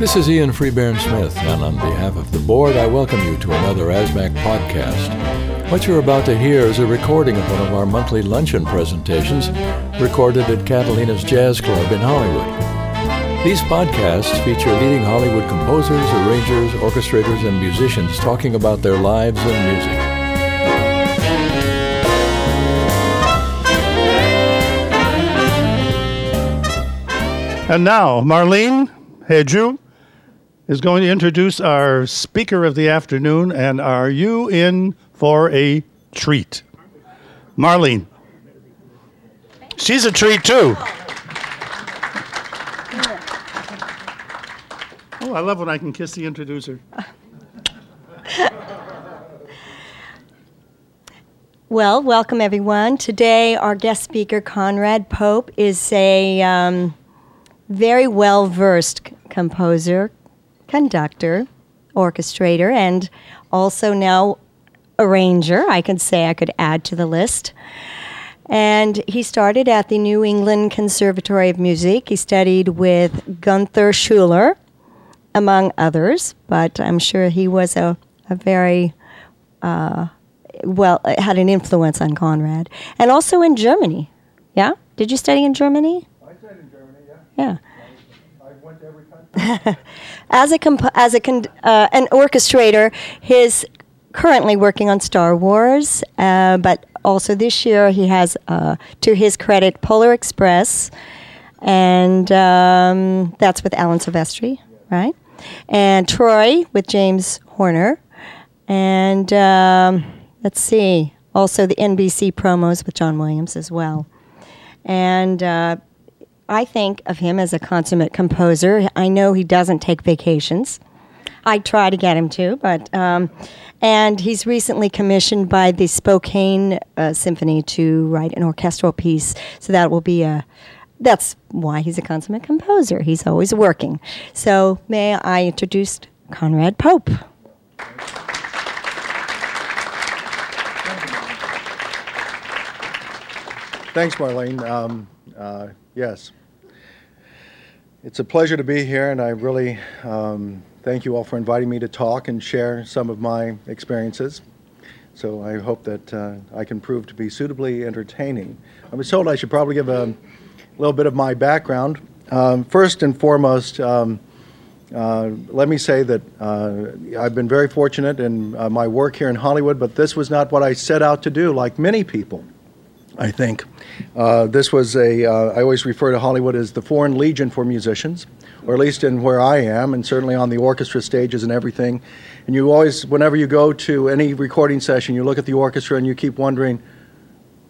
This is Ian Freebairn Smith, and on behalf of the board, I welcome you to another ASMAC podcast. What you're about to hear is a recording of one of our monthly luncheon presentations recorded at Catalina's Jazz Club in Hollywood. These podcasts feature leading Hollywood composers, arrangers, orchestrators, and musicians talking about their lives and music. And now, Marlene hey, Heju is going to introduce our speaker of the afternoon. And are you in for a treat? Marlene. She's a treat too. Oh, I love when I can kiss the introducer. Well, welcome everyone. Today, our guest speaker, Conrad Pope, is a um, very well versed composer, conductor, orchestrator, and also now arranger. I could say I could add to the list. And he started at the New England Conservatory of Music. He studied with Gunther Schuller, among others, but I'm sure he was a, a very uh, well, had an influence on Conrad. And also in Germany. Yeah? Did you study in Germany? I studied in Germany, yeah. Yeah. I went to every country. as a comp- as a con- uh, an orchestrator, he's currently working on Star Wars, uh, but also this year he has, uh, to his credit, Polar Express, and um, that's with Alan Silvestri, right? And Troy with James Horner, and um, let's see, also the NBC promos with John Williams as well, and. I think of him as a consummate composer. I know he doesn't take vacations. I try to get him to, but um, and he's recently commissioned by the Spokane uh, Symphony to write an orchestral piece. So that will be a. That's why he's a consummate composer. He's always working. So may I introduce Conrad Pope. Thanks, Marlene. Um, uh, yes. It's a pleasure to be here, and I really um, thank you all for inviting me to talk and share some of my experiences. So I hope that uh, I can prove to be suitably entertaining. I was told I should probably give a little bit of my background. Um, first and foremost, um, uh, let me say that uh, I've been very fortunate in uh, my work here in Hollywood, but this was not what I set out to do, like many people. I think. Uh, this was a, uh, I always refer to Hollywood as the foreign legion for musicians, or at least in where I am, and certainly on the orchestra stages and everything. And you always, whenever you go to any recording session, you look at the orchestra and you keep wondering,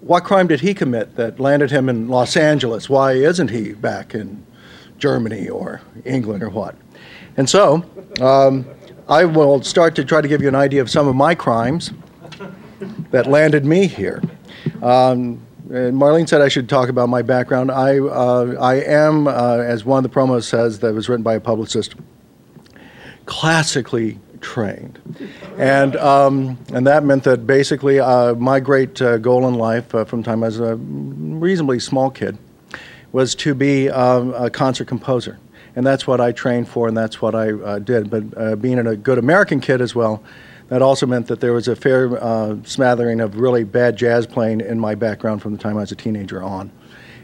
what crime did he commit that landed him in Los Angeles? Why isn't he back in Germany or England or what? And so, um, I will start to try to give you an idea of some of my crimes that landed me here. Um, and Marlene said I should talk about my background. I, uh, I am, uh, as one of the promos says, that was written by a publicist, classically trained. And, um, and that meant that basically uh, my great uh, goal in life uh, from time I was a reasonably small kid was to be um, a concert composer. And that's what I trained for, and that's what I uh, did. But being a good American kid as well, that also meant that there was a fair uh, smattering of really bad jazz playing in my background from the time I was a teenager on.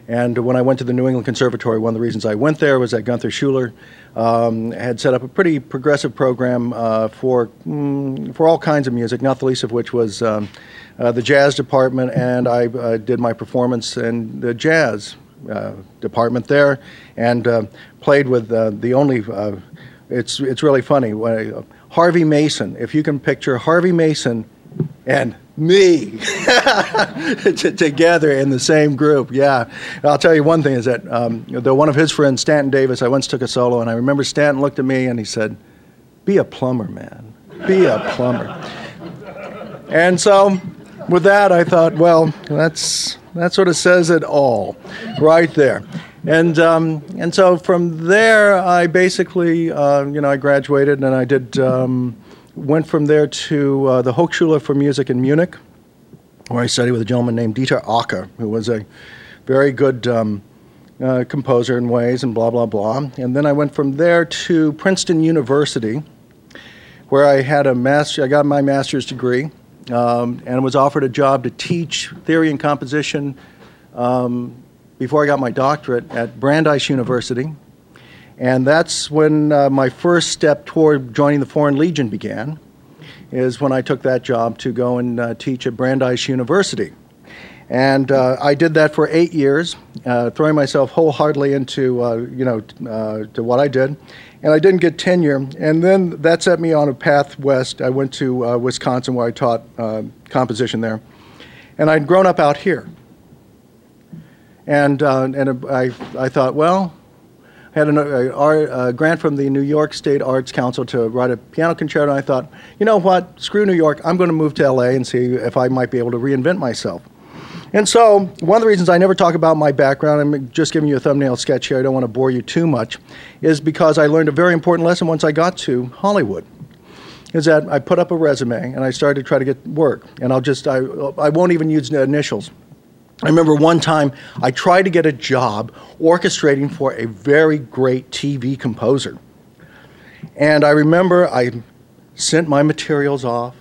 And when I went to the New England Conservatory, one of the reasons I went there was that Gunther Schuller um, had set up a pretty progressive program uh, for mm, for all kinds of music, not the least of which was um, uh, the jazz department, and I uh, did my performance in the jazz uh, department there, and uh, played with uh, the only. it's it's really funny. When Harvey Mason, if you can picture Harvey Mason and me together in the same group. Yeah. I'll tell you one thing is that um, one of his friends, Stanton Davis, I once took a solo, and I remember Stanton looked at me and he said, Be a plumber, man. Be a plumber. and so with that, I thought, well, that's, that sort of says it all right there. And um, and so from there, I basically, uh, you know, I graduated and I did um, went from there to uh, the Hochschule for Music in Munich, where I studied with a gentleman named Dieter Acker, who was a very good um, uh, composer in ways and blah, blah, blah. And then I went from there to Princeton University, where I had a master, I got my master's degree um, and was offered a job to teach theory and composition um, before I got my doctorate at Brandeis University. And that's when uh, my first step toward joining the Foreign Legion began, is when I took that job to go and uh, teach at Brandeis University. And uh, I did that for eight years, uh, throwing myself wholeheartedly into, uh, you know, uh, to what I did. And I didn't get tenure. And then that set me on a path west. I went to Wisconsin where I taught composition there. And I'd grown up out here. And, uh, and I, I thought, well, I had a, grant from the New York State Arts Council to write a piano concerto, and I thought, you know what, screw New York, I'm going to move to LA and see if I might be able to reinvent myself. And so, one of the reasons I never talk about my background, I'm just giving you a thumbnail sketch here, I don't want to bore you too much, is because I learned a very important lesson once I got to Hollywood. Is that I put up a resume and I started to try to get work. And I'll just, I, I won't even use the initials. I remember one time I tried to get a job orchestrating for a very great TV composer. And I remember I sent my materials off,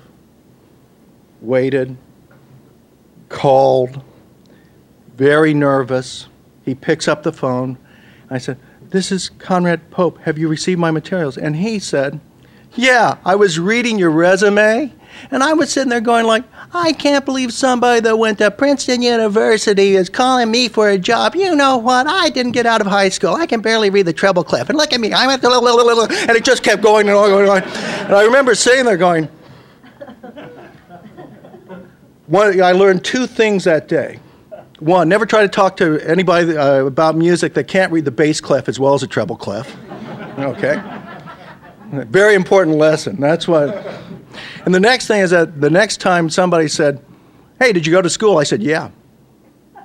waited, called, very nervous. He picks up the phone. I said, This is Conrad Pope. Have you received my materials? And he said, Yeah, I was reading your resume. And I was sitting there going like, I can't believe somebody that went to Princeton University is calling me for a job. You know what? I didn't get out of high school. I can barely read the treble clef. And look at me. I went to and it just kept going and going and going. And I remember sitting there going, one, I learned two things that day. One, never try to talk to anybody uh, about music that can't read the bass clef as well as a treble clef. Okay? Very important lesson. That's what. And the next thing is that the next time somebody said, Hey, did you go to school? I said, Yeah.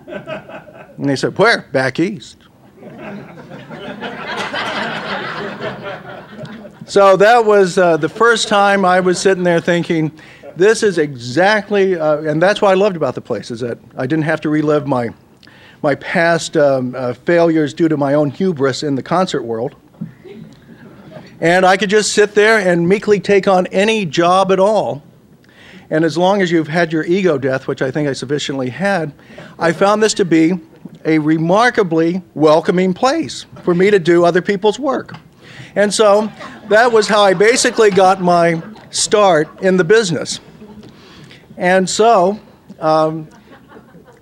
And they said, Where? Back east. so that was uh, the first time I was sitting there thinking, this is exactly, uh, and that's what I loved about the place, is that I didn't have to relive my, my past um, uh, failures due to my own hubris in the concert world. And I could just sit there and meekly take on any job at all. And as long as you've had your ego death, which I think I sufficiently had, I found this to be a remarkably welcoming place for me to do other people's work. And so that was how I basically got my start in the business. And so um,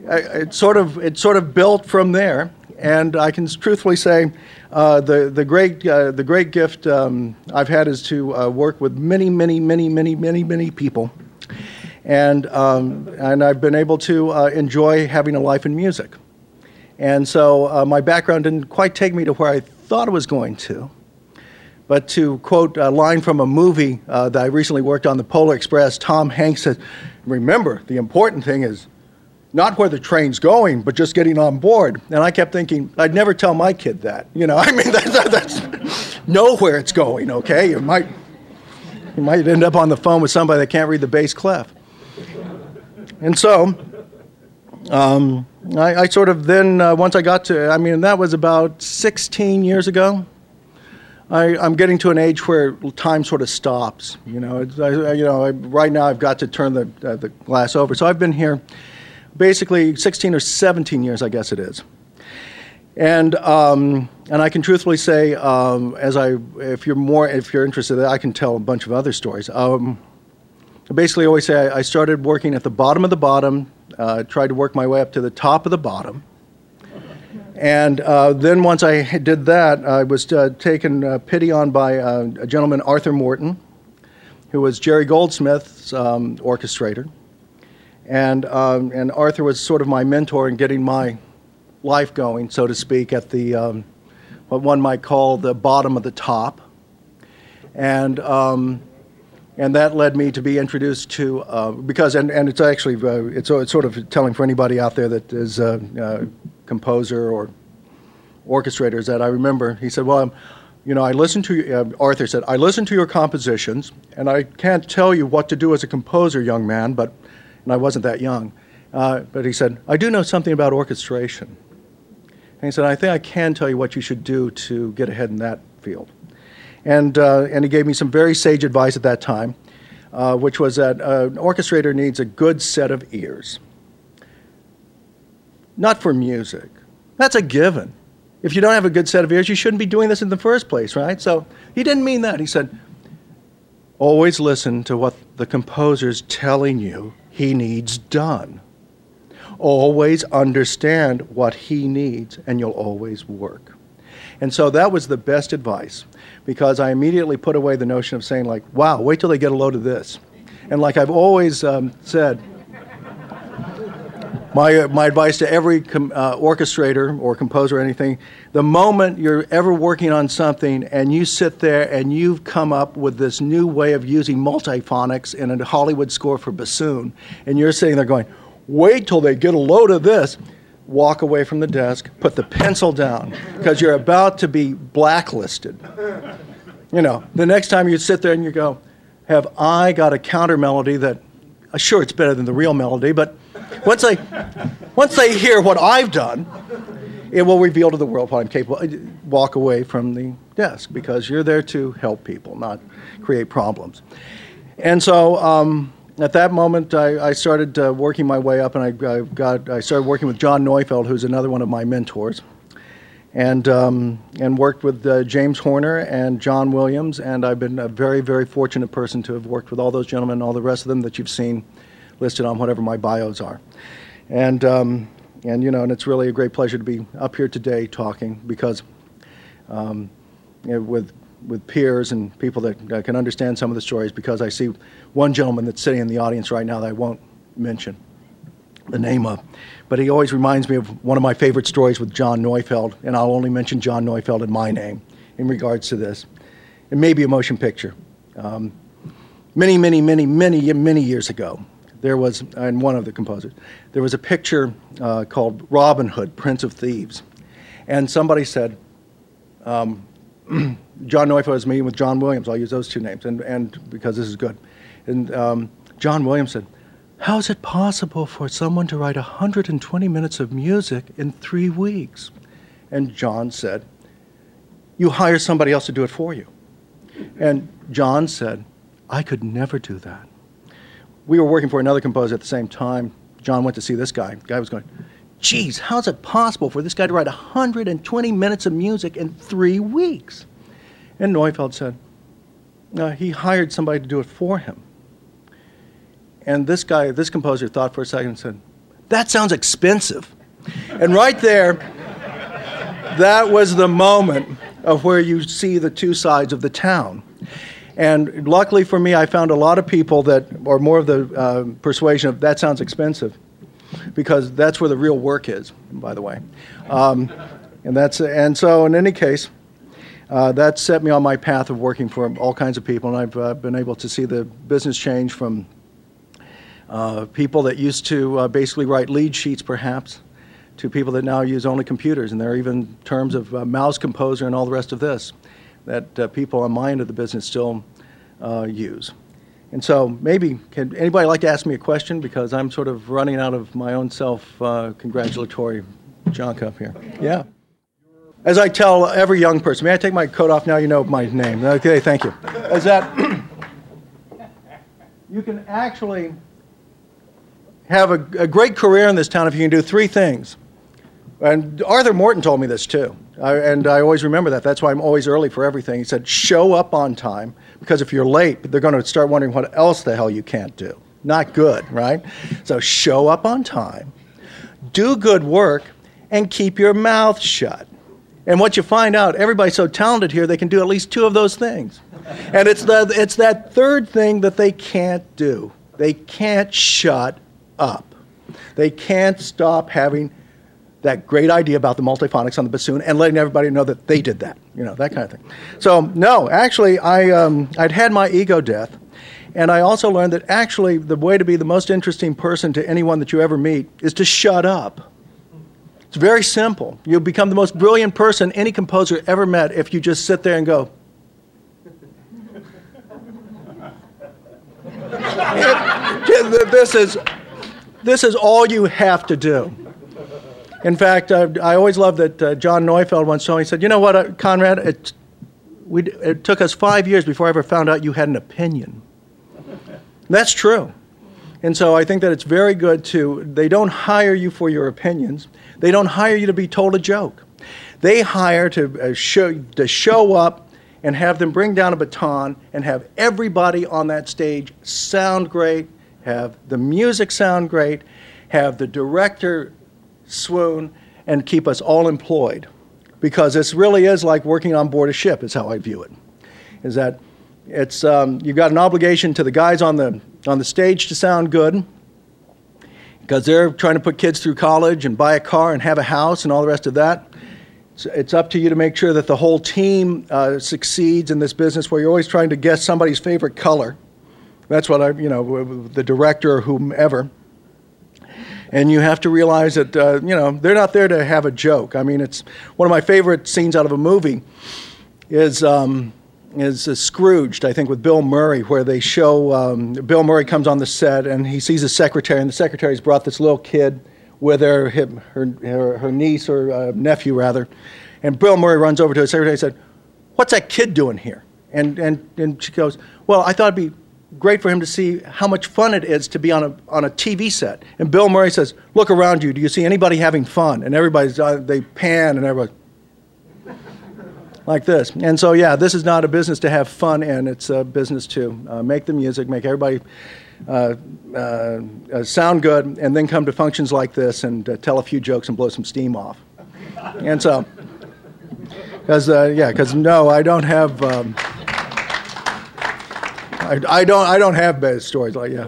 it, sort of, it sort of built from there. And I can truthfully say uh, the, the, great, uh, the great gift um, I've had is to uh, work with many, many, many, many, many, many people. And, um, and I've been able to uh, enjoy having a life in music. And so uh, my background didn't quite take me to where I thought it was going to. But to quote a line from a movie uh, that I recently worked on, The Polar Express, Tom Hanks said, Remember, the important thing is not where the train's going, but just getting on board. And I kept thinking, I'd never tell my kid that. You know, I mean, that's, that's know where it's going, okay? You might, you might end up on the phone with somebody that can't read the bass clef. And so, um, I, I, sort of then, uh, once I got to, I mean, that was about 16 years ago. I, am getting to an age where time sort of stops. You know, I, you know, I, right now I've got to turn the, uh, the glass over. So I've been here basically 16 or 17 years, I guess it is. And um, and I can truthfully say, um, as I, if you're more, if you're interested, I can tell a bunch of other stories. Um, I basically always say I, started working at the bottom of the bottom, uh, tried to work my way up to the top of the bottom, and uh, then once I did that, I was uh, taken uh, pity on by uh, a gentleman, Arthur Morton, who was Jerry Goldsmith's um, orchestrator. And, um, and Arthur was sort of my mentor in getting my life going, so to speak, at the um, what one might call the bottom of the top. And, um, and that led me to be introduced to, uh, because, and, and it's actually, uh, it's, it's sort of telling for anybody out there that is a composer or orchestrators that I remember. He said, "Well, I'm, you know, I listened to uh, Arthur said I listened to your compositions, and I can't tell you what to do as a composer, young man, but and I wasn't that young, uh, but he said I do know something about orchestration." And he said, I think I can tell you what you should do to get ahead in that field. And, uh, and he gave me some very sage advice at that time, uh, which was that uh, an orchestrator needs a good set of ears. Not for music. That's a given. If you don't have a good set of ears, you shouldn't be doing this in the first place, right? So he didn't mean that. He said, always listen to what the composer's telling you he needs done. Always understand what he needs, and you'll always work. And so that was the best advice because I immediately put away the notion of saying, like, wow, wait till they get a load of this. And like I've always um, said, my, uh, my advice to every com, uh, orchestrator or composer or anything the moment you're ever working on something and you sit there and you've come up with this new way of using multiphonics in a Hollywood score for bassoon, and you're sitting there going, wait till they get a load of this. Walk away from the desk, put the pencil down, because you're about to be blacklisted. You know, the next time you sit there and you go, Have I got a counter melody that, uh, sure, it's better than the real melody, but once they, once they hear what I've done, it will reveal to the world what I'm capable. Walk away from the desk because you're there to help people, not create problems. And so um, at that moment, I, I started uh, working my way up, and I, I, got I started working with John Neufeld, who's another one of my mentors, and um, and worked with uh, James Horner and John Williams. And I've been a very very fortunate person to have worked with all those gentlemen and all the rest of them that you've seen listed on whatever my bios are. And, um, and you know, and it's really a great pleasure to be up here today talking because um, you know, with, with peers and people that uh, can understand some of the stories because I see one gentleman that's sitting in the audience right now that I won't mention the name of. But he always reminds me of one of my favorite stories with John Neufeld, and I'll only mention John Neufeld in my name in regards to this. It may be a motion picture. Um, many, many, many, many, many years ago, there was, and one of the composers, there was a picture uh, called Robin Hood, Prince of Thieves. And somebody said, um, John Neufeld was meeting with John Williams. I'll use those two names, and, and because this is good. And um, John Williams said, How is it possible for someone to write 120 minutes of music in three weeks? And John said, You hire somebody else to do it for you. And John said, I could never do that we were working for another composer at the same time. John went to see this guy. The guy was going, geez, how's it possible for this guy to write 120 minutes of music in three weeks? And Neufeld said, he hired somebody to do it for him. And this guy, this composer, thought for a second and said, that sounds expensive. and right there, that was the moment of where you see the two sides of the town. And luckily for me, I found a lot of people that are more of the uh, persuasion of that sounds expensive, because that's where the real work is, by the way. Um, and, that's, and so, in any case, uh, that set me on my path of working for all kinds of people, and I've uh, been able to see the business change from uh, people that used to uh, basically write lead sheets, perhaps, to people that now use only computers, and there are even terms of uh, mouse composer and all the rest of this that uh, people on my end of the business still uh, use. And so maybe, can anybody like to ask me a question? Because I'm sort of running out of my own self uh, congratulatory junk up here. Yeah. As I tell every young person, may I take my coat off now? You know my name. Okay, thank you. Is that you can actually have a, a great career in this town if you can do three things. And Arthur Morton told me this too. I, and I always remember that. That's why I'm always early for everything. He said, show up on time, because if you're late, they're going to start wondering what else the hell you can't do. Not good, right? So show up on time, do good work, and keep your mouth shut. And what you find out, everybody's so talented here, they can do at least two of those things. And it's, the, it's that third thing that they can't do. They can't shut up. They can't stop having that great idea about the multiphonics on the bassoon and letting everybody know that they did that, you know, that kind of thing. So, no, actually, I, um, I'd had my ego death. And I also learned that actually the way to be the most interesting person to anyone that you ever meet is to shut up. It's very simple. You'll become the most brilliant person any composer ever met if you just sit there and go, this is, this is all you have to do. In fact, uh, I always loved that uh, John Neufeld once told me, he said, You know what, uh, Conrad? It, we, it took us five years before I ever found out you had an opinion. That's true. And so I think that it's very good to, they don't hire you for your opinions, they don't hire you to be told a joke. They hire to, uh, show, to show up and have them bring down a baton and have everybody on that stage sound great, have the music sound great, have the director swoon, and keep us all employed. Because this really is like working on board a ship, is how I view it. Is that it's, um, you've got an obligation to the guys on the, on the stage to sound good because they're trying to put kids through college and buy a car and have a house and all the rest of that. It's, up to you to make sure that the whole team uh, succeeds in this business where you're always trying to guess somebody's favorite color. That's what I, you know, the director or whomever. And you have to realize that, uh, you know, they're not there to have a joke. I mean, it's one of my favorite scenes out of a movie is um, is uh, Scrooged, I think, with Bill Murray, where they show um, Bill Murray comes on the set and he sees a secretary, and the secretary's brought this little kid with her, her, her, her niece or uh, nephew, rather. And Bill Murray runs over to his secretary and said, What's that kid doing here? And, and, and she goes, Well, I thought it'd be great for him to see how much fun it is to be on a, on a TV set. And Bill Murray says, Look around you. Do you see anybody having fun? And everybody's, uh, they pan and everybody, like this. And so, yeah, this is not a business to have fun in. It's a business to uh, make the music, make everybody uh, uh, uh sound good, and then come to functions like this and uh, tell a few jokes and blow some steam off. and so, because yeah, because no, I don't have. Um, I, I, don't. I don't have bad stories like yeah.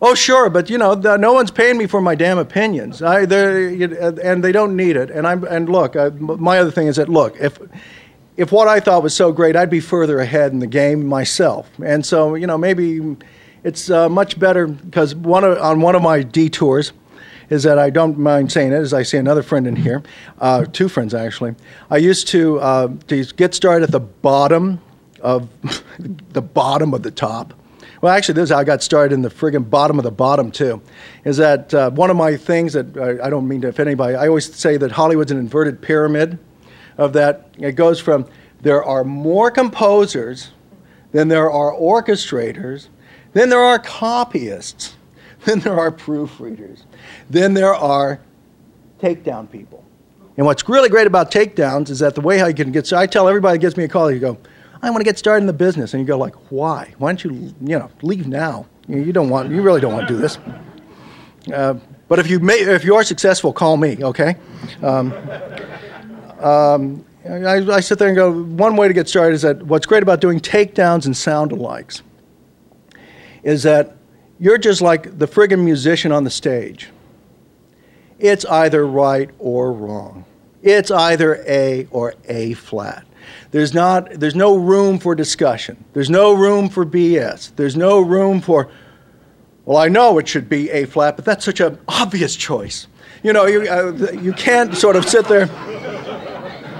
Oh, sure, but you know, the, no one's paying me for my damn opinions. I, and they don't need it. And I'm and look, I, my other thing is that look, if if what I thought was so great, I'd be further ahead in the game myself. And so, you know, maybe it's uh, much better because one of, on one of my detours is that I don't mind saying it, as I see another friend in here, uh, two friends actually. I used to uh, to get started at the bottom of the bottom of the top well, actually, this is how I got started in the friggin' bottom of the bottom, too. Is that uh, one of my things that I, I don't mean to offend anybody, I always say that Hollywood's an inverted pyramid of that. It goes from there are more composers than there are orchestrators, then there are copyists, then there are proofreaders, then there are takedown people. And what's really great about takedowns is that the way how you can get, so I tell everybody that gives me a call, you go, I want to get started in the business. And you go like, why? Why don't you, you know, leave now? You don't want, you really don't want to do this. Uh, but if you may, if you are successful, call me, okay? Um, um, I, I, sit there and go, one way to get started is that what's great about doing takedowns and sound alikes is that you're just like the friggin' musician on the stage. It's either right or wrong. It's either A or A flat. There's, not, there's no room for discussion. There's no room for BS. There's no room for, well, I know it should be A flat, but that's such an obvious choice. You know, you, uh, you can't sort of sit there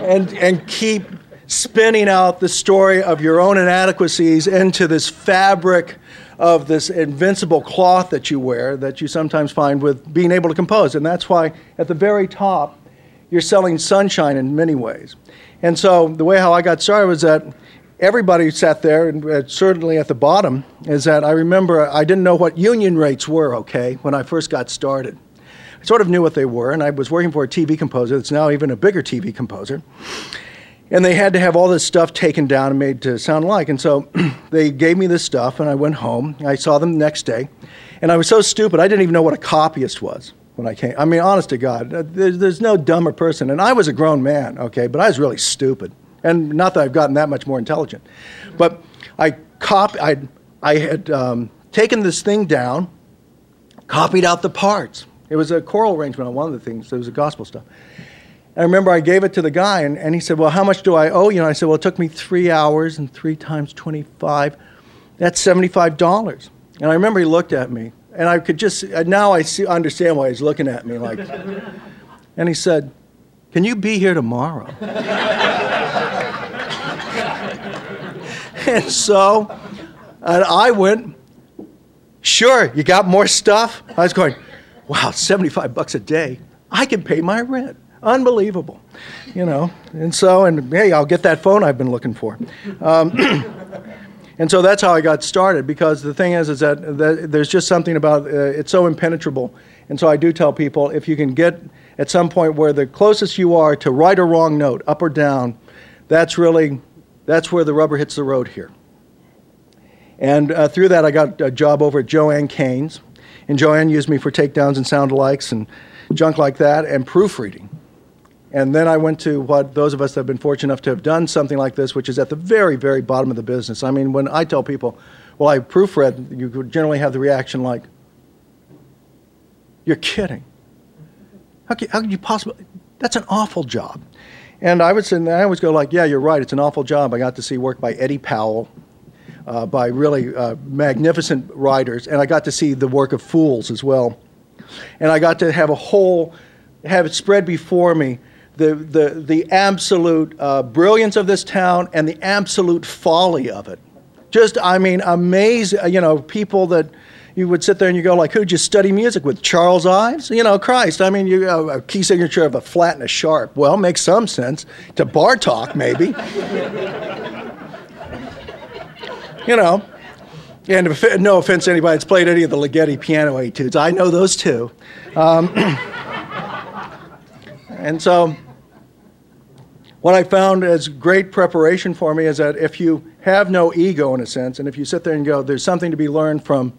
and, and keep spinning out the story of your own inadequacies into this fabric of this invincible cloth that you wear that you sometimes find with being able to compose. And that's why at the very top, you're selling sunshine in many ways. And so the way how I got started was that everybody sat there, and uh, certainly at the bottom, is that I remember I didn't know what union rates were, okay, when I first got started. I sort of knew what they were, and I was working for a TV composer that's now even a bigger TV composer. And they had to have all this stuff taken down and made to sound like. And so they gave me this stuff, and I went home. I saw them the next day, and I was so stupid, I didn't even know what a copyist was when I came. I mean, honest to God, uh, there's, there's no dumber person. And I was a grown man, okay, but I was really stupid. And not that I've gotten that much more intelligent. But I, cop- I, I had um, taken this thing down, copied out the parts. It was a choral arrangement on one of the things, it was a gospel stuff. I remember I gave it to the guy, and, and he said, Well, how much do I owe you? And I said, Well, it took me three hours, and three times 25, that's $75. And I remember he looked at me, and I could just, now I see, understand why he's looking at me like. and he said, Can you be here tomorrow? and so, and I went, Sure, you got more stuff? I was going, wow, 75 bucks a day. I can pay my rent. Unbelievable, you know. And so, and hey, I'll get that phone I've been looking for. Um, and so that's how I got started because the thing is, is that, that there's just something about uh, it's so impenetrable. And so I do tell people if you can get at some point where the closest you are to right or wrong note, up or down, that's really that's where the rubber hits the road here. And uh, through that, I got a job over at JoAnn Kane's. And Joanne used me for takedowns and sound alikes and junk like that and proofreading. And then I went to what those of us that have been fortunate enough to have done something like this, which is at the very, very bottom of the business. I mean, when I tell people, well, I proofread, you generally have the reaction like, you're kidding. How could, how could you possibly? That's an awful job. And I would say, I always go like, yeah, you're right. It's an awful job. I got to see work by Eddie Powell, uh, by really uh, magnificent writers, and I got to see the work of fools as well. And I got to have a whole, have it spread before me the, the, the absolute uh, brilliance of this town and the absolute folly of it. Just, I mean, amazing, you know, people that you would sit there and you go like, who'd you study music with? Charles Ives? You know, Christ. I mean, you uh, a key signature of a flat and a sharp. Well, makes some sense. To Bartok, maybe. you know. And if, no offense to anybody that's played any of the Ligeti piano etudes, I know those too. Um, and so, what I found as great preparation for me is that if you have no ego, in a sense, and if you sit there and go, there's something to be learned from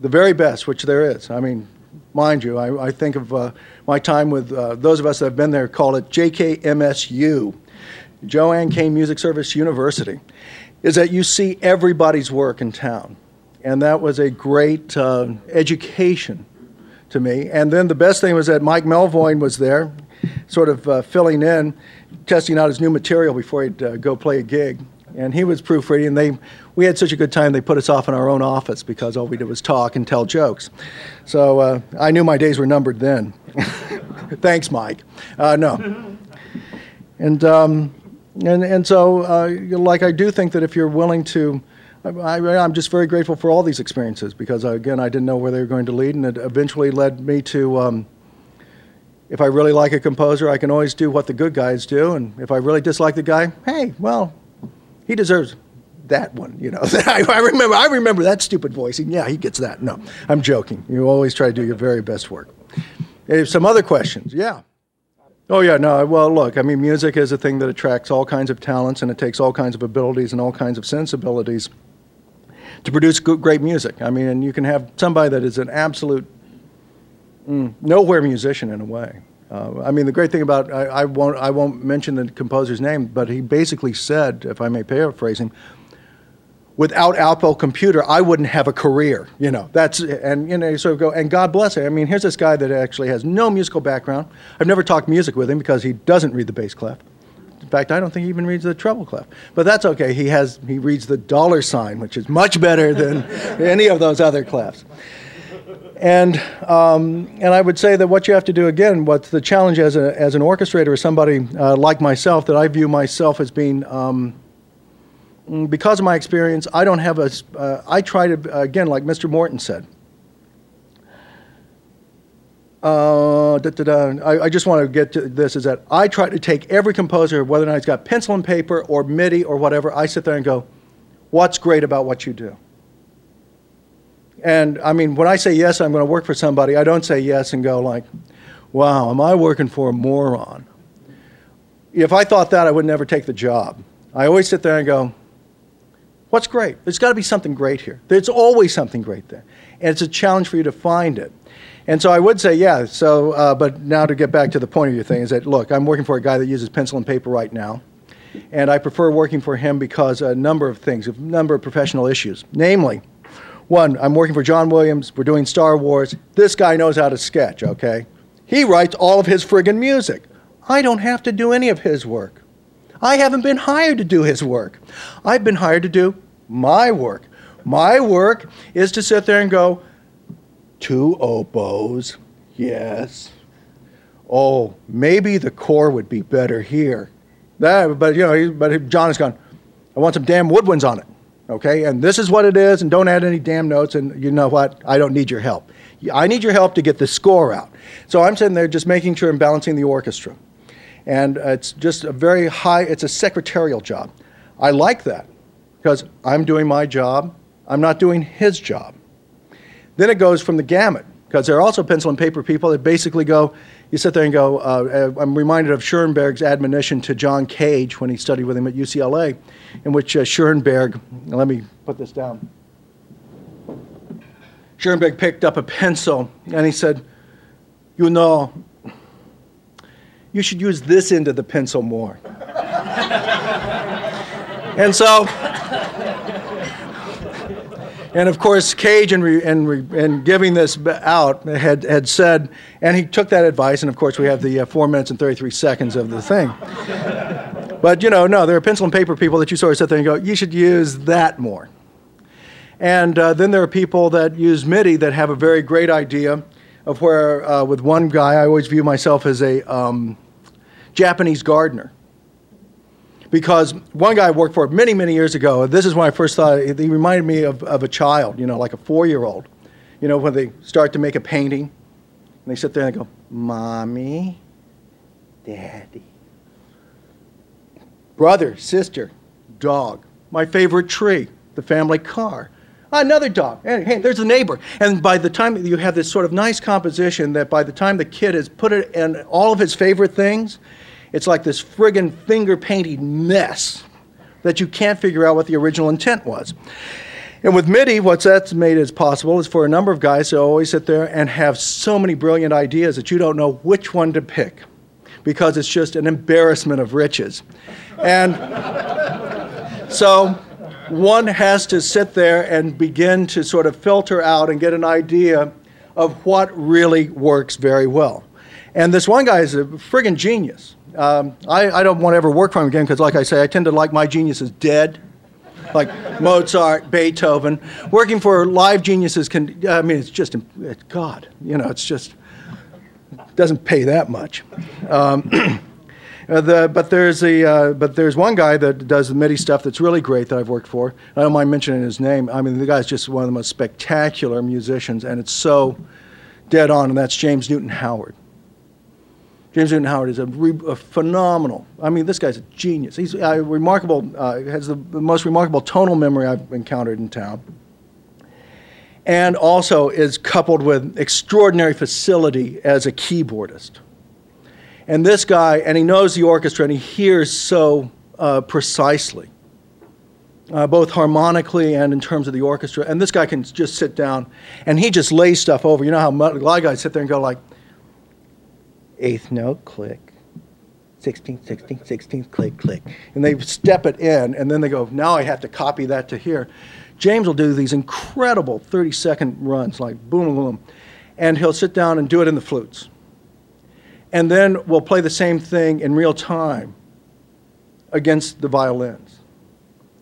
the very best, which there is. I mean, mind you, I, I think of uh, my time with uh, those of us that have been there, call it JKMSU, JoAnn Kane Music Service University, is that you see everybody's work in town. And that was a great uh, education to me. And then the best thing was that Mike Melvoin was there, sort of uh, filling in, testing out his new material before he'd uh, go play a gig and he was proofreading. They, we had such a good time, they put us off in our own office because all we did was talk and tell jokes. So uh, I knew my days were numbered then. Thanks, Mike. Uh, no. And, um, and, and so, uh, like, I do think that if you're willing to, I, am just very grateful for all these experiences because, again, I didn't know where they were going to lead, and it eventually led me to. Um, if I really like a composer, I can always do what the good guys do. And if I really dislike the guy, hey, well, he deserves that one. You know, I, remember. I remember that stupid voice. And yeah, he gets that. No, I'm joking. You always try to do your very best work. Some other questions? Yeah. Oh yeah, no. Well, look. I mean, music is a thing that attracts all kinds of talents, and it takes all kinds of abilities and all kinds of sensibilities to produce good, great music. I mean, and you can have somebody that is an absolute mm, nowhere musician in a way. Uh, I mean, the great thing about I, I, won't I won't mention the composer's name, but he basically said, if I may paraphrase him, without Apple Computer, I wouldn't have a career. You know, that's and you know, sort of go and God bless him. I mean, here's this guy that actually has no musical background. I've never talked music with him because he doesn't read the bass clef. In fact, I don't think he even reads the treble clef. But that's okay. He has he reads the dollar sign, which is much better than any of those other clefs. And, um, and I would say that what you have to do again, what's the challenge as, a, as an orchestrator is somebody uh, like myself, that I view myself as being, um, mm, because of my experience, I don't have a, uh, I try to, again, like Mr. Morton said, uh, da, da, da. I, I, just want to get to this is that I try to take every composer, whether or not he's got pencil and paper or MIDI or whatever, I sit there and go, what's great about what you do? And I mean, when I say yes, I'm going to work for somebody, I don't say yes and go like, wow, am I working for a moron? If I thought that, I would never take the job. I always sit there and go, what's great? There's got to be something great here. There's always something great there. And it's a challenge for you to find it. And so I would say, yeah. So, uh, but now to get back to the point of your thing is that, look, I'm working for a guy that uses pencil and paper right now. And I prefer working for him because a number of things, a number of professional issues. Namely, one, I'm working for John Williams. We're doing Star Wars. This guy knows how to sketch, okay? He writes all of his friggin' music. I don't have to do any of his work. I haven't been hired to do his work. I've been hired to do my work. My work is to sit there and go, two oboes, yes. Oh, maybe the core would be better here. That, but you know, but John has gone. I want some damn woodwinds on it. Okay, and this is what it is, and don't add any damn notes. And you know what? I don't need your help. I need your help to get the score out. So I'm sitting there just making sure I'm balancing the orchestra. And it's just a very high, it's a secretarial job. I like that because I'm doing my job, I'm not doing his job. Then it goes from the gamut because there are also pencil and paper people that basically go, you sit there and go, uh, uh I'm reminded of Schoenberg's admonition to John Cage when he studied with him at UCLA, in which uh, Schoenberg, let me put this down. Schoenberg picked up a pencil and he said, You know, you should use this end of the pencil more. and so, and of course, Cage, in, re, in, re, in, giving this out, had, had said, and he took that advice, and of course, we have the uh, 4 minutes and 33 seconds of the thing. but, you know, no, there are pencil and paper people that you sort of sit there and go, you should use that more. And uh, then there are people that use MIDI that have a very great idea of where, uh, with one guy, I always view myself as a um, Japanese gardener. Because one guy I worked for many, many years ago, this is when I first thought, he reminded me of, of a child, you know, like a four year old. You know, when they start to make a painting, and they sit there and they go, Mommy, Daddy, brother, sister, dog, my favorite tree, the family car Another dog. Hey, there's a neighbor. And by the time you have this sort of nice composition that by the time the kid has put it in all of his favorite things, it's like this friggin' finger painted mess that you can't figure out what the original intent was. And with MIDI, what's that's made as possible is for a number of guys to always sit there and have so many brilliant ideas that you don't know which one to pick because it's just an embarrassment of riches. And so one has to sit there and begin to sort of filter out and get an idea of what really works very well. And this one guy is a friggin' genius. Um, I, I, don't want to ever work for him again because, like I say, I tend to like my geniuses dead, like Mozart, Beethoven. Working for live geniuses can, I mean, it's just, it's God, you know, it's just, doesn't pay that much. Um, Uh, the, but there's a uh, but there's one guy that does the MIDI stuff that's really great that I've worked for. I don't mind mentioning his name. I mean, the guy's just one of the most spectacular musicians, and it's so dead on. And that's James Newton Howard. James Newton Howard is a, re- a phenomenal. I mean, this guy's a genius. He's uh, remarkable. Uh, has the, the most remarkable tonal memory I've encountered in town and also is coupled with extraordinary facility as a keyboardist. And this guy, and he knows the orchestra and he hears so uh, precisely, uh, both harmonically and in terms of the orchestra. And this guy can just sit down and he just lays stuff over. You know how a lot of guys sit there and go like, eighth note, click. 16th, 16th, 16th, click, click. And they step it in, and then they go, now I have to copy that to here. James will do these incredible 30 second runs, like boom, boom, and he'll sit down and do it in the flutes and then we'll play the same thing in real time against the violins.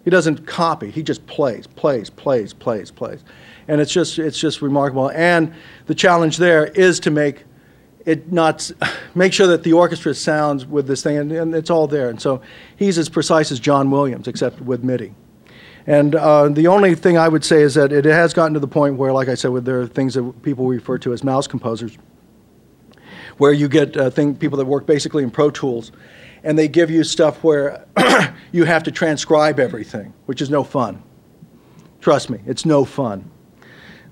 He doesn't copy, he just plays, plays, plays, plays, plays. And it's just, it's just remarkable. And the challenge there is to make it not, make sure that the orchestra sounds with this thing, and, and it's all there. And so he's as precise as John Williams, except with MIDI. And uh, the only thing I would say is that it has gotten to the point where, like I said, there are things that people refer to as mouse composers where you get uh, thing, people that work basically in Pro Tools, and they give you stuff where you have to transcribe everything, which is no fun. Trust me, it's no fun.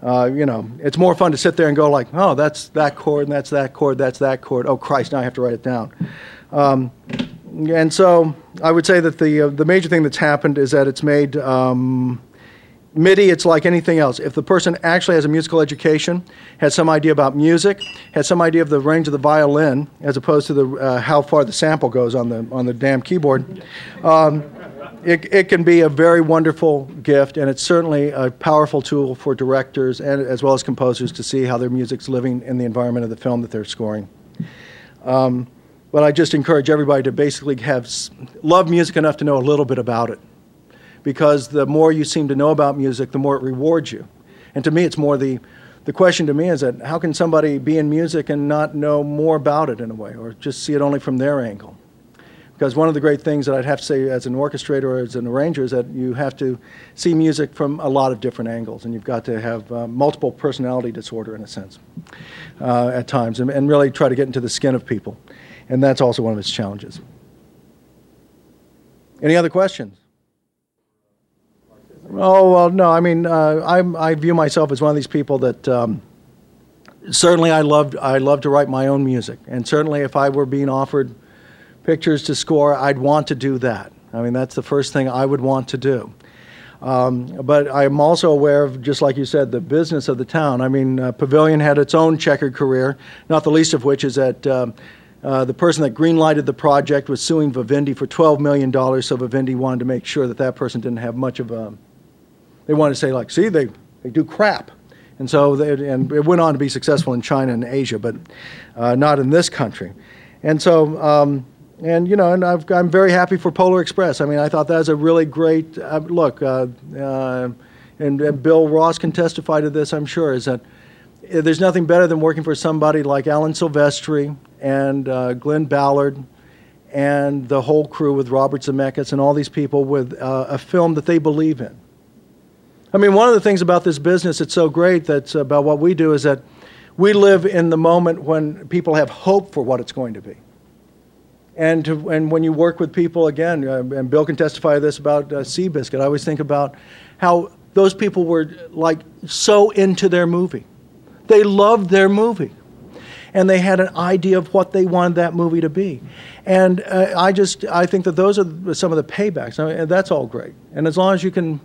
Uh, you know, it's more fun to sit there and go like, oh, that's that chord, and that's that chord, that's that chord. Oh Christ, now I have to write it down. Um, and so I would say that the uh, the major thing that's happened is that it's made um, MIDI, it's like anything else. If the person actually has a musical education, has some idea about music, has some idea of the range of the violin, as opposed to the uh, how far the sample goes on the on the damn keyboard, um, it, it can be a very wonderful gift, and it's certainly a powerful tool for directors and as well as composers to see how their music's living in the environment of the film that they're scoring. Um, but I just encourage everybody to basically have love music enough to know a little bit about it because the more you seem to know about music, the more it rewards you. And to me, it's more the, the question to me is that how can somebody be in music and not know more about it in a way, or just see it only from their angle? Because one of the great things that I'd have to say as an orchestrator or as an arranger is that you have to see music from a lot of different angles, and you've got to have uh, multiple personality disorder in a sense uh, at times, and, and really try to get into the skin of people. And that's also one of its challenges. Any other questions? Oh well, no. I mean, uh, I I view myself as one of these people that um, certainly I loved I love to write my own music, and certainly if I were being offered pictures to score, I'd want to do that. I mean, that's the first thing I would want to do. Um, but I'm also aware of, just like you said, the business of the town. I mean, uh, Pavilion had its own checkered career, not the least of which is that. Um, uh, the person that greenlighted the project was suing Vivendi for $12 million, so Vivendi wanted to make sure that that person didn't have much of a. They wanted to say, like, see, they, they do crap. And so, they, and it went on to be successful in China and Asia, but uh, not in this country. And so, um, and you know, and i am very happy for Polar Express. I mean, I thought that was a really great uh, look. Uh, uh, and, and, Bill Ross can testify to this, I'm sure, is that uh, there's nothing better than working for somebody like Alan Silvestri and uh, Glen Ballard and the whole crew with Robert Zemeckis and all these people with uh, a film that they believe in. I mean, one of the things about this business that's so great that's about what we do is that we live in the moment when people have hope for what it's going to be. And, to, and when you work with people, again, uh, and Bill can testify to this about uh, Seabiscuit, I always think about how those people were like so into their movie. They loved their movie and they had an idea of what they wanted that movie to be. And uh, I just I think that those are some of the paybacks. I mean, that's all great. And as long as you can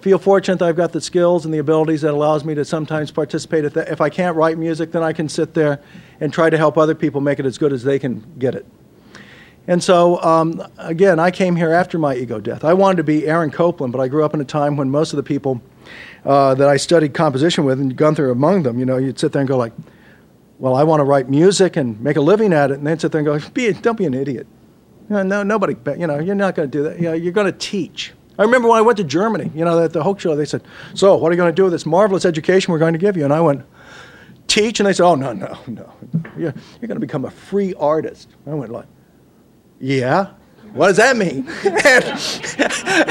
feel fortunate that I've got the skills and the abilities that allows me to sometimes participate. At If I can't write music, then I can sit there and try to help other people make it as good as they can get it. And so, um, again, I came here after my ego death. I wanted to be Aaron Copland, but I grew up in a time when most of the people uh, that I studied composition with, and Gunther among them, you know, you'd sit there and go like, well, I want to write music and make a living at it, and then sit there and go, be, don't be an idiot. You know, no, nobody, you know, you're not going to do that. You know, you're going to teach. I remember when I went to Germany, you know, at the Hochschule, they said, so what are you going to do with this marvelous education we're going to give you? And I went, teach? And they said, oh, no, no, no. You're, you're going to become a free artist. I went like, yeah. What does that mean? and,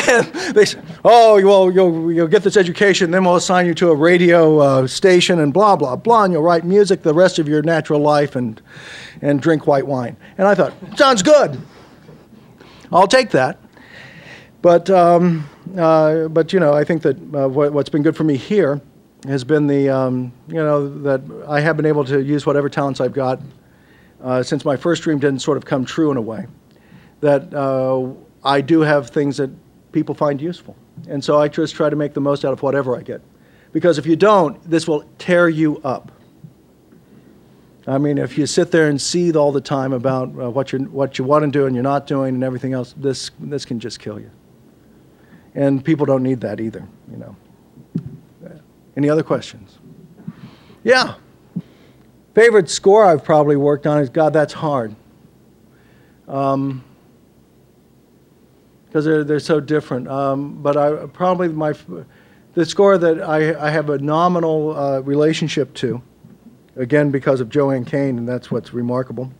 and, they said, oh, well, you'll, you'll get this education, then we'll assign you to a radio uh, station and blah, blah, blah, and you'll write music the rest of your natural life and, and drink white wine. And I thought, sounds good. I'll take that. But, um, uh, but you know, I think that uh, what, has been good for me here has been the, um, you know, that I have been able to use whatever talents I've got uh, since my first dream didn't sort of come true in a way that uh, I do have things that people find useful. And so I just try to make the most out of whatever I get. Because if you don't, this will tear you up. I mean, if you sit there and seethe all the time about uh, what, you what you want to do and you're not doing and everything else, this, this can just kill you. And people don't need that either, you know. Any other questions? Yeah. Favorite score I've probably worked on is God, that's hard. Um, because they're, they're so different. Um, but I probably my the score that I, I have a nominal uh, relationship to, again because of JoAnn Kane, and that's what's remarkable,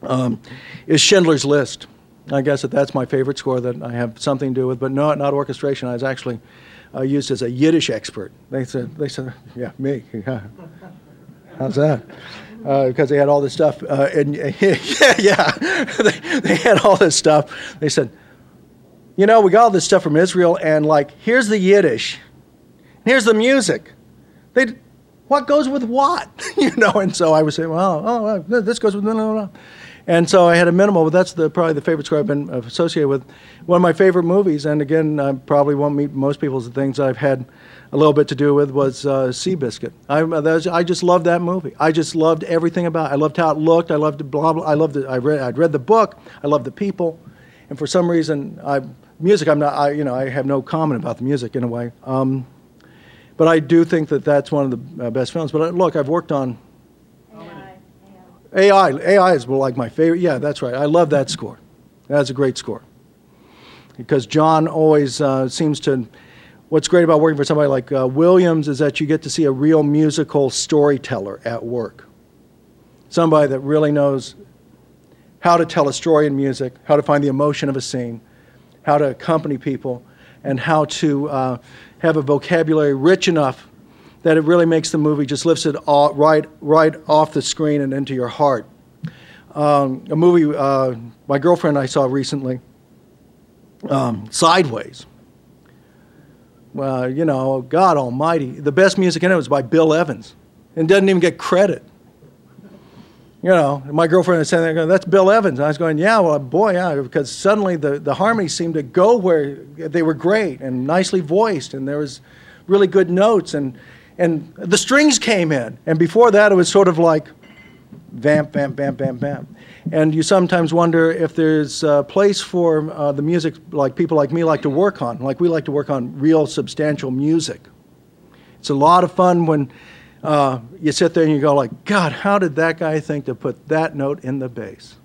um, is Schindler's List. I guess that that's my favorite score that I have something to do with, but not not orchestration. I was actually uh, used as a Yiddish expert. They said they said yeah me yeah. How's that? Uh, because they had all this stuff. Uh, and yeah, yeah, they, they, had all this stuff. They said, you know, we got all this stuff from Israel, and like, here's the Yiddish, here's the music. They, what goes with what? you know, and so I would say, well, oh, this goes with no, no, no. And so I had a minimal, but that's the, probably the favorite score I've been associated with. One of my favorite movies, and again, I probably won't meet most people's things I've had a little bit to do with was uh, Seabiscuit. I, was, I just loved that movie. I just loved everything about it. I loved how it looked. I loved blah blah. I loved it. I read. I'd read the book. I loved the people, and for some reason, I music. I'm not. I you know I have no comment about the music in a way. Um, but I do think that that's one of the uh, best films. But uh, look, I've worked on AI. AI, is like my favorite. Yeah, that's right. I love that score. That's a great score. Because John always uh, seems to what's great about working for somebody like uh, Williams is that you get to see a real musical storyteller at work. Somebody that really knows how to tell a story in music, how to find the emotion of a scene, how to accompany people, and how to uh, have a vocabulary rich enough that it really makes the movie just lifts it all, right, right off the screen and into your heart. Um, a movie uh, my girlfriend and I saw recently, um, Sideways. Well, you know, God Almighty, the best music in it was by Bill Evans, and doesn't even get credit. You know, my girlfriend was saying, "That's Bill Evans." And I was going, "Yeah, well, boy, yeah," because suddenly the the harmonies seemed to go where they were great and nicely voiced, and there was really good notes, and and the strings came in, and before that, it was sort of like vamp, vamp, vamp, vamp, vamp. And you sometimes wonder if there's a place for uh, the music like people like me like to work on, like we like to work on real substantial music. It's a lot of fun when uh, you sit there and you go like, God, how did that guy think to put that note in the bass?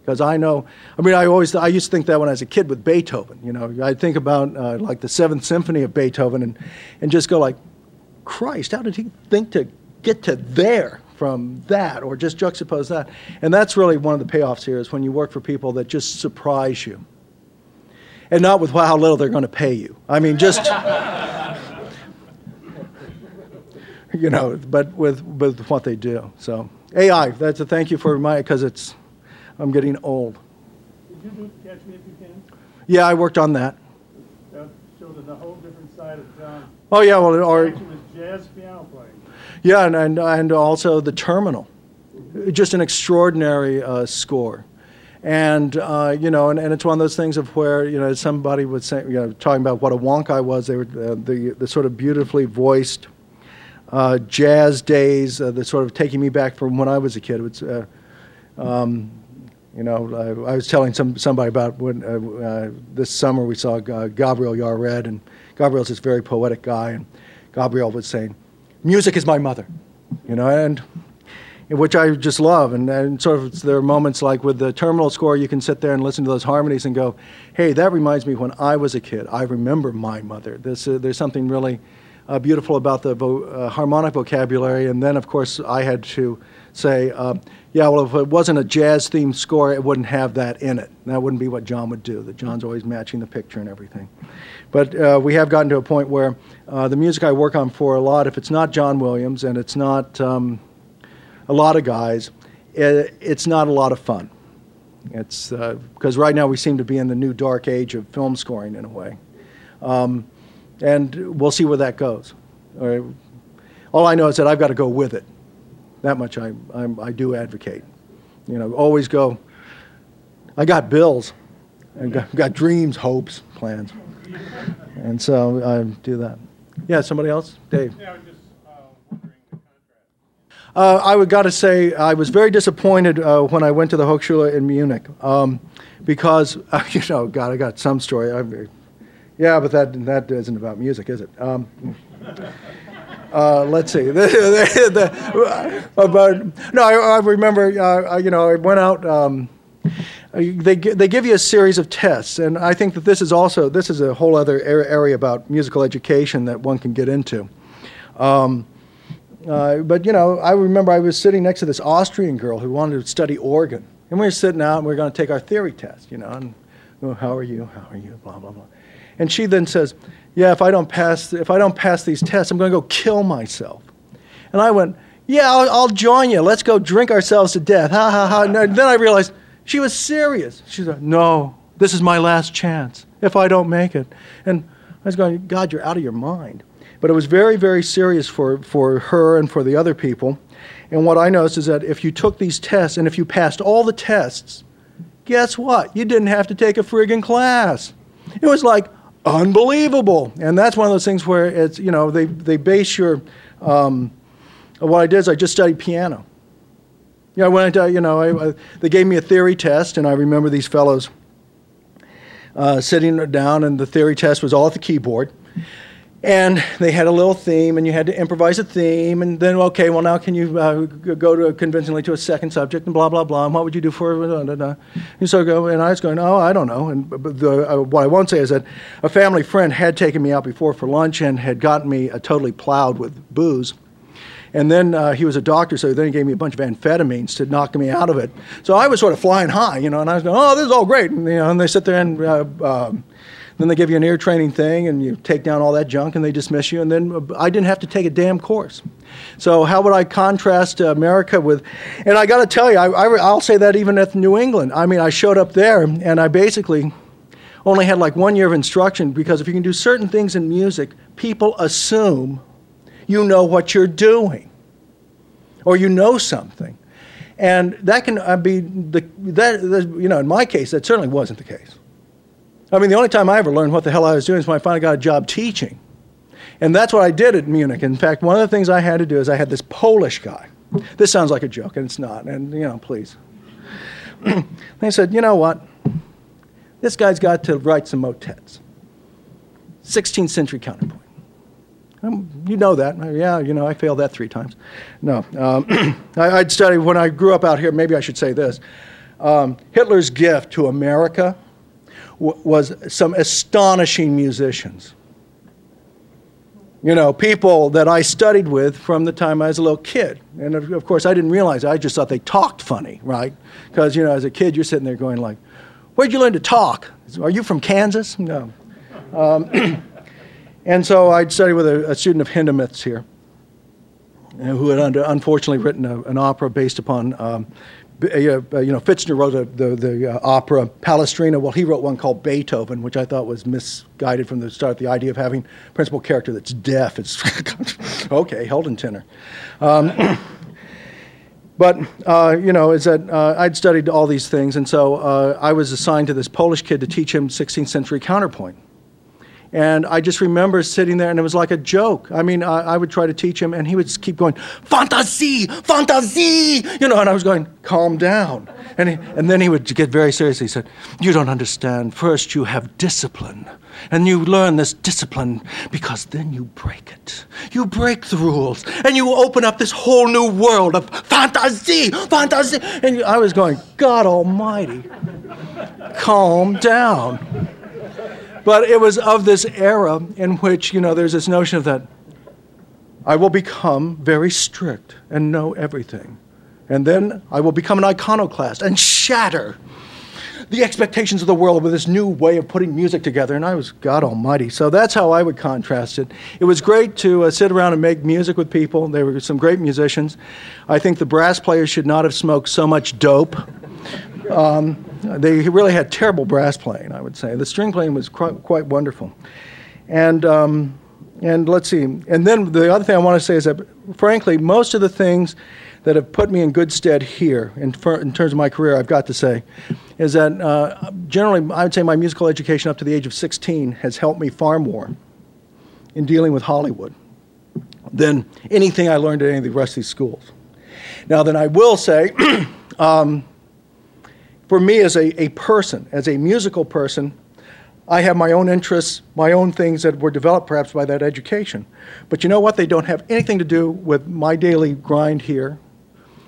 Because I know, I mean, I always, I used to think that when I was a kid with Beethoven. You know, I'd think about uh, like the Seventh Symphony of Beethoven and, and just go like, Christ, how did he think to get to there? from that or just juxtapose that. And that's really one of the payoffs here is when you work for people that just surprise you. And not with how little they're going to pay you. I mean, just, you know, but with, with what they do. So, AI, that's a thank you for my, because it's, I'm getting old. Did you do Catch Me If You Can? Yeah, I worked on that. That showed a whole different side of John. Oh, yeah, well, or. Jazz piano playing. Yeah, and, and, and also The Terminal. Just an extraordinary uh, score. And, uh, you know, and, and it's one of those things of where, you know, somebody would say, you know, talking about what a wonk I was, they were uh, the, the sort of beautifully voiced uh, jazz days, uh, the sort of taking me back from when I was a kid. It's, uh, um, you know, I, I, was telling some, somebody about when uh, uh, this summer we saw uh, Gabriel Yared, and Gabriel's this very poetic guy, and Gabriel was saying, music is my mother, you know, and which I just love. And, and sort of there are moments like with the terminal score, you can sit there and listen to those harmonies and go, hey, that reminds me when I was a kid. I remember my mother. This, uh, there's something really uh, beautiful about the vo- uh, harmonic vocabulary. And then, of course, I had to say, uh, yeah, well, if it wasn't a jazz themed score, it wouldn't have that in it. That wouldn't be what John would do. That John's always matching the picture and everything. But uh, we have gotten to a point where uh, the music I work on for a lot, if it's not John Williams and it's not um, a lot of guys, it, it's not a lot of fun. It's because uh, right now we seem to be in the new dark age of film scoring in a way. Um, and we'll see where that goes. All I know is that I've got to go with it. That much I, I, I do advocate. You know, always go, I got bills, I got, got dreams, hopes, plans. And so I do that. Yeah, somebody else? Dave. Yeah, I was just uh, wondering the contrast. Uh, I would got to say I was very disappointed uh, when I went to the Hochschule in Munich um, because uh, you know, God, I got some story. I, yeah, but that that isn't about music, is it? Um, uh, let's see. the, about, no, I, I remember. Uh, you know, I went out. Um, they, they give you a series of tests, and I think that this is also this is a whole other area about musical education that one can get into. Um, uh, but you know, I remember I was sitting next to this Austrian girl who wanted to study organ, and we were sitting out and we were going to take our theory test, you know, and oh, how are you, how are you, blah blah blah, and she then says, yeah, if I don't pass if I don't pass these tests, I'm going to go kill myself, and I went, yeah, I'll, I'll join you. Let's go drink ourselves to death. Ha ha ha. And then I realized she was serious. She said, No, this is my last chance if I don't make it. And I was going, God, you're out of your mind. But it was very, very serious for, for her and for the other people. And what I noticed is that if you took these tests and if you passed all the tests, guess what? You didn't have to take a friggin' class. It was like unbelievable. And that's one of those things where it's, you know, they, they base your, um, what I did is I just studied piano. Yeah, when I, you know, I, I, they gave me a theory test, and I remember these fellows uh, sitting down, and the theory test was all at the keyboard. And they had a little theme, and you had to improvise a theme, and then, okay, well, now can you uh, go to convincingly to a second subject, and blah, blah, blah, and what would you do for it? And so go, and I was going, oh, I don't know. And the, uh, what I won't say is that a family friend had taken me out before for lunch and had gotten me totally plowed with booze And then uh, he was a doctor, so then he gave me a bunch of amphetamines to knock me out of it. So I was sort of flying high, you know, and I was going, oh, this is all great. And, you know, and they sit there and uh, um, then they give you an ear training thing and you take down all that junk and they dismiss you. And then uh, I didn't have to take a damn course. So how would I contrast America with, and I got to tell you, I, I, I'll say that even at New England. I mean, I showed up there and I basically only had like one year of instruction because if you can do certain things in music, people assume you know what you're doing or you know something. And that can uh, be the, that, you know, in my case, that certainly wasn't the case. I mean, the only time I ever learned what the hell I was doing is when I finally got a job teaching. And that's what I did at Munich. In fact, one of the things I had to do is I had this Polish guy. This sounds like a joke, and it's not. And, you know, please. they said, you know what? This guy's got to write some motets. 16th century counterpoint. Um, you know that. Yeah, you know, I failed that three times. No. Um, I, would studied, when I grew up out here, maybe I should say this. Um, Hitler's gift to America was some astonishing musicians. You know, people that I studied with from the time I was a little kid. And of, course, I didn't realize. I just thought they talked funny, right? Because, you know, as a kid, you're sitting there going like, where'd you learn to talk? Are you from Kansas? No. Um, And so I'd studied with a, a student of Hindemith's here, uh, who had under, unfortunately written a, an opera based upon, um, you know, Pfitzner wrote a, the, the uh, opera Palestrina. Well, he wrote one called Beethoven, which I thought was misguided from the start. The idea of having a principal character that's deaf. It's okay, Heldentenor. Um, but uh, you know, is that uh, I'd studied all these things, and so uh, I was assigned to this Polish kid to teach him 16th century counterpoint. And I just remember sitting there, and it was like a joke. I mean, I, I would try to teach him, and he would keep going, Fantasie, Fantasie, you know, and I was going, calm down. And, he, and then he would get very serious. He said, You don't understand. First, you have discipline. And you learn this discipline because then you break it. You break the rules, and you open up this whole new world of fantasy, fantasy. And I was going, God Almighty, calm down. But it was of this era in which, you know, there's this notion of that I will become very strict and know everything. And then I will become an iconoclast and shatter the expectations of the world with this new way of putting music together. And I was, God Almighty. So that's how I would contrast it. It was great to uh, sit around and make music with people. They were some great musicians. I think the brass players should not have smoked so much dope. Um, they really had terrible brass playing, I would say. The string playing was quite, quite wonderful. And, um, and let's see. And then the other thing I want to say is that, frankly, most of the things that have put me in good stead here in, in terms of my career, I've got to say, is that uh, generally I would say my musical education up to the age of 16 has helped me far more in dealing with Hollywood than anything I learned at any of the rest of these schools. Now, then I will say, um, for me as a, a person, as a musical person, I have my own interests, my own things that were developed perhaps by that education. But you know what? They don't have anything to do with my daily grind here,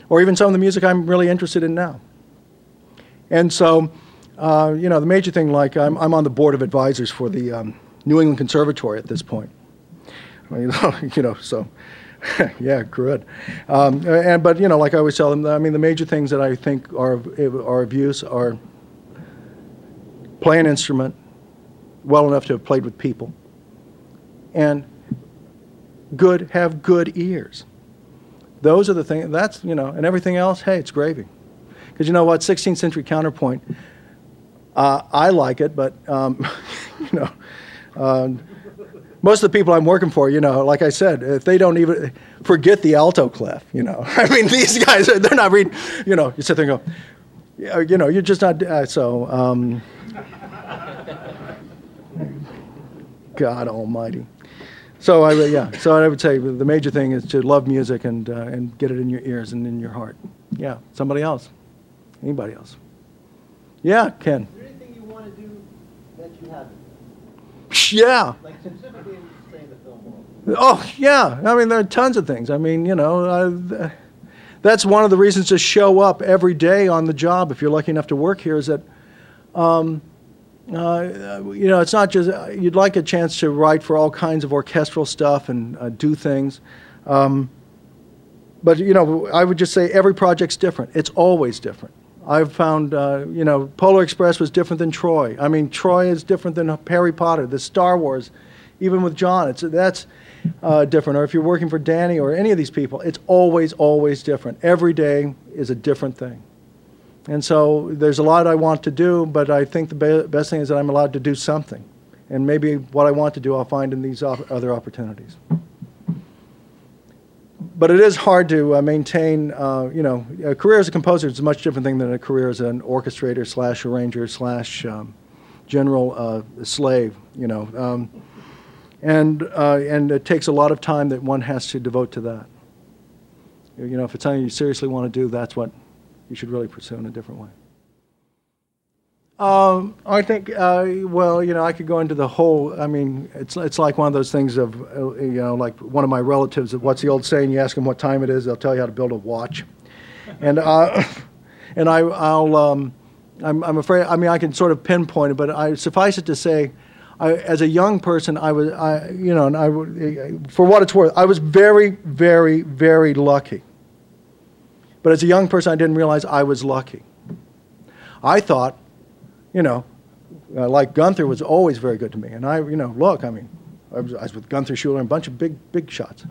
or even some of the music I'm really interested in now. And so, uh, you know, the major thing, like I'm, I'm on the board of advisors for the um, New England Conservatory at this point. You know, you know so yeah, good. Um, and but you know, like I always tell them, I mean, the major things that I think are are of use are play an instrument well enough to have played with people, and good have good ears. Those are the things. That's you know, and everything else. Hey, it's gravy. Because you know what, 16th century counterpoint. Uh, I like it, but um, you know. Uh, most of the people I'm working for, you know, like I said, if they don't even forget the alto clef, you know, I mean, these guys, they're not reading, you know, you sit there and go, yeah, you know, you're just not, uh, so, um, God almighty. So I, yeah, so I would say the major thing is to love music and, uh, and get it in your ears and in your heart. Yeah, somebody else. Anybody else? Yeah, Ken. Is there anything you want to do that you haven't? Yeah. Like specifically in, say, the film world. Oh yeah, I mean there are tons of things. I mean you know, uh, that's one of the reasons to show up every day on the job if you're lucky enough to work here. Is that, um, uh, you know, it's not just you'd like a chance to write for all kinds of orchestral stuff and uh, do things. Um, but you know, I would just say every project's different. It's always different. I've found, uh, you know, Polar Express was different than Troy. I mean, Troy is different than Harry Potter, the Star Wars, even with John. It's that's uh, different. Or if you're working for Danny or any of these people, it's always, always different. Every day is a different thing. And so there's a lot I want to do, but I think the be- best thing is that I'm allowed to do something. And maybe what I want to do, I'll find in these op- other opportunities. But it is hard to uh, maintain, uh, you know, a career as a composer is a much different thing than a career as an orchestrator slash arranger slash um, general uh, slave, you know. Um, and, uh, and it takes a lot of time that one has to devote to that. You know, if it's something you seriously want to do, that's what you should really pursue in a different way. Um, I think, uh, well, you know, I could go into the whole. I mean, it's it's like one of those things of, uh, you know, like one of my relatives. What's the old saying? You ask them what time it is, they'll tell you how to build a watch. And uh, and I, I'll, um, I'm, I'm afraid. I mean, I can sort of pinpoint it, but I suffice it to say, I, as a young person, I was, I, you know, and I, for what it's worth, I was very, very, very lucky. But as a young person, I didn't realize I was lucky. I thought you know, uh, like Gunther was always very good to me. And I, you know, look, I mean, I was, I was with Gunther Schuller and a bunch of big, big shots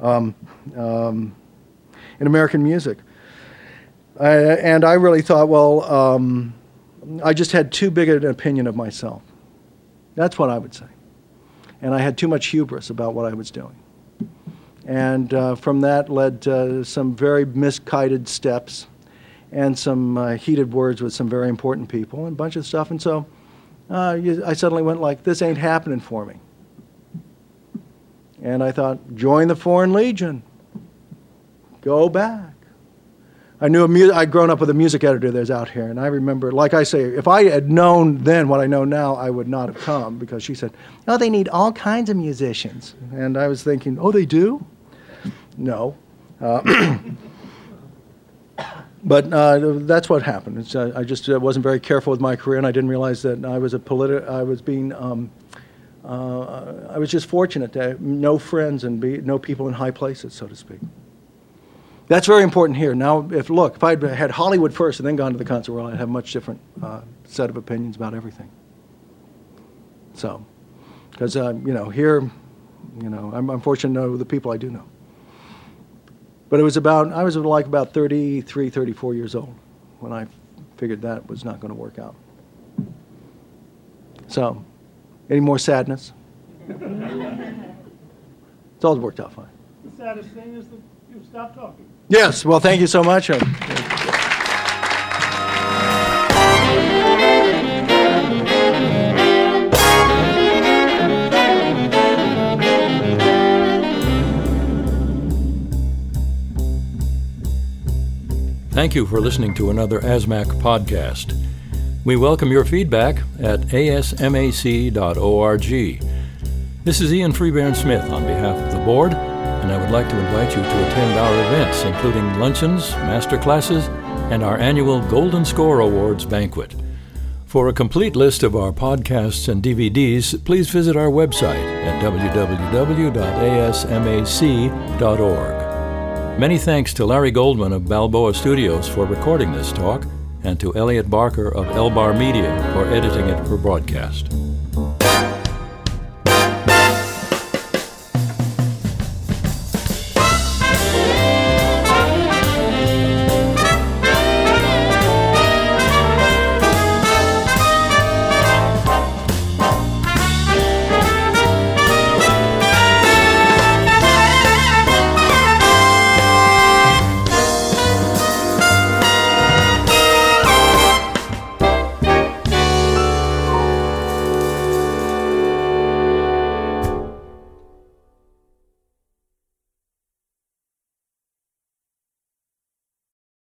um, um, in American music. and I really thought, well, um, I just had too big an opinion of myself. That's what I would say. And I had too much hubris about what I was doing. And uh, from that led to some very misguided steps and some uh, heated words with some very important people and a bunch of stuff. And so uh, I suddenly went like, this ain't happening for me. And I thought, join the Foreign Legion. Go back. I knew a mu- I'd grown up with a music editor that's out here, and I remember, like I say, if I had known then what I know now, I would not have come because she said, "Oh, they need all kinds of musicians," and I was thinking, "Oh, they do." No, uh, but uh, that's what happened. Uh, I just uh, wasn't very careful with my career, and I didn't realize that I was a politi- I was being. Um, uh, I was just fortunate to have no friends and be, know people in high places, so to speak. That's very important here. Now, if look, if I'd had Hollywood first and then gone to the concert world, I'd have a much different uh, set of opinions about everything. So, because uh, you know, here, you know, I'm, I'm fortunate to know the people I do know. But it was about, I was like about 33, 34 years old when I figured that was not going to work out. So, any more sadness? it's all worked out fine. The saddest thing is that you stopped talking. Yes, well, thank you so much. Thank you for listening to another ASMAC podcast. We welcome your feedback at asmac.org. This is Ian Freebairn Smith on behalf of the board, and I would like to invite you to attend our events, including luncheons, master classes, and our annual Golden Score Awards banquet. For a complete list of our podcasts and DVDs, please visit our website at www.asmac.org. Many thanks to Larry Goldman of Balboa Studios for recording this talk, and to Elliot Barker of Elbar Media for editing it for broadcast.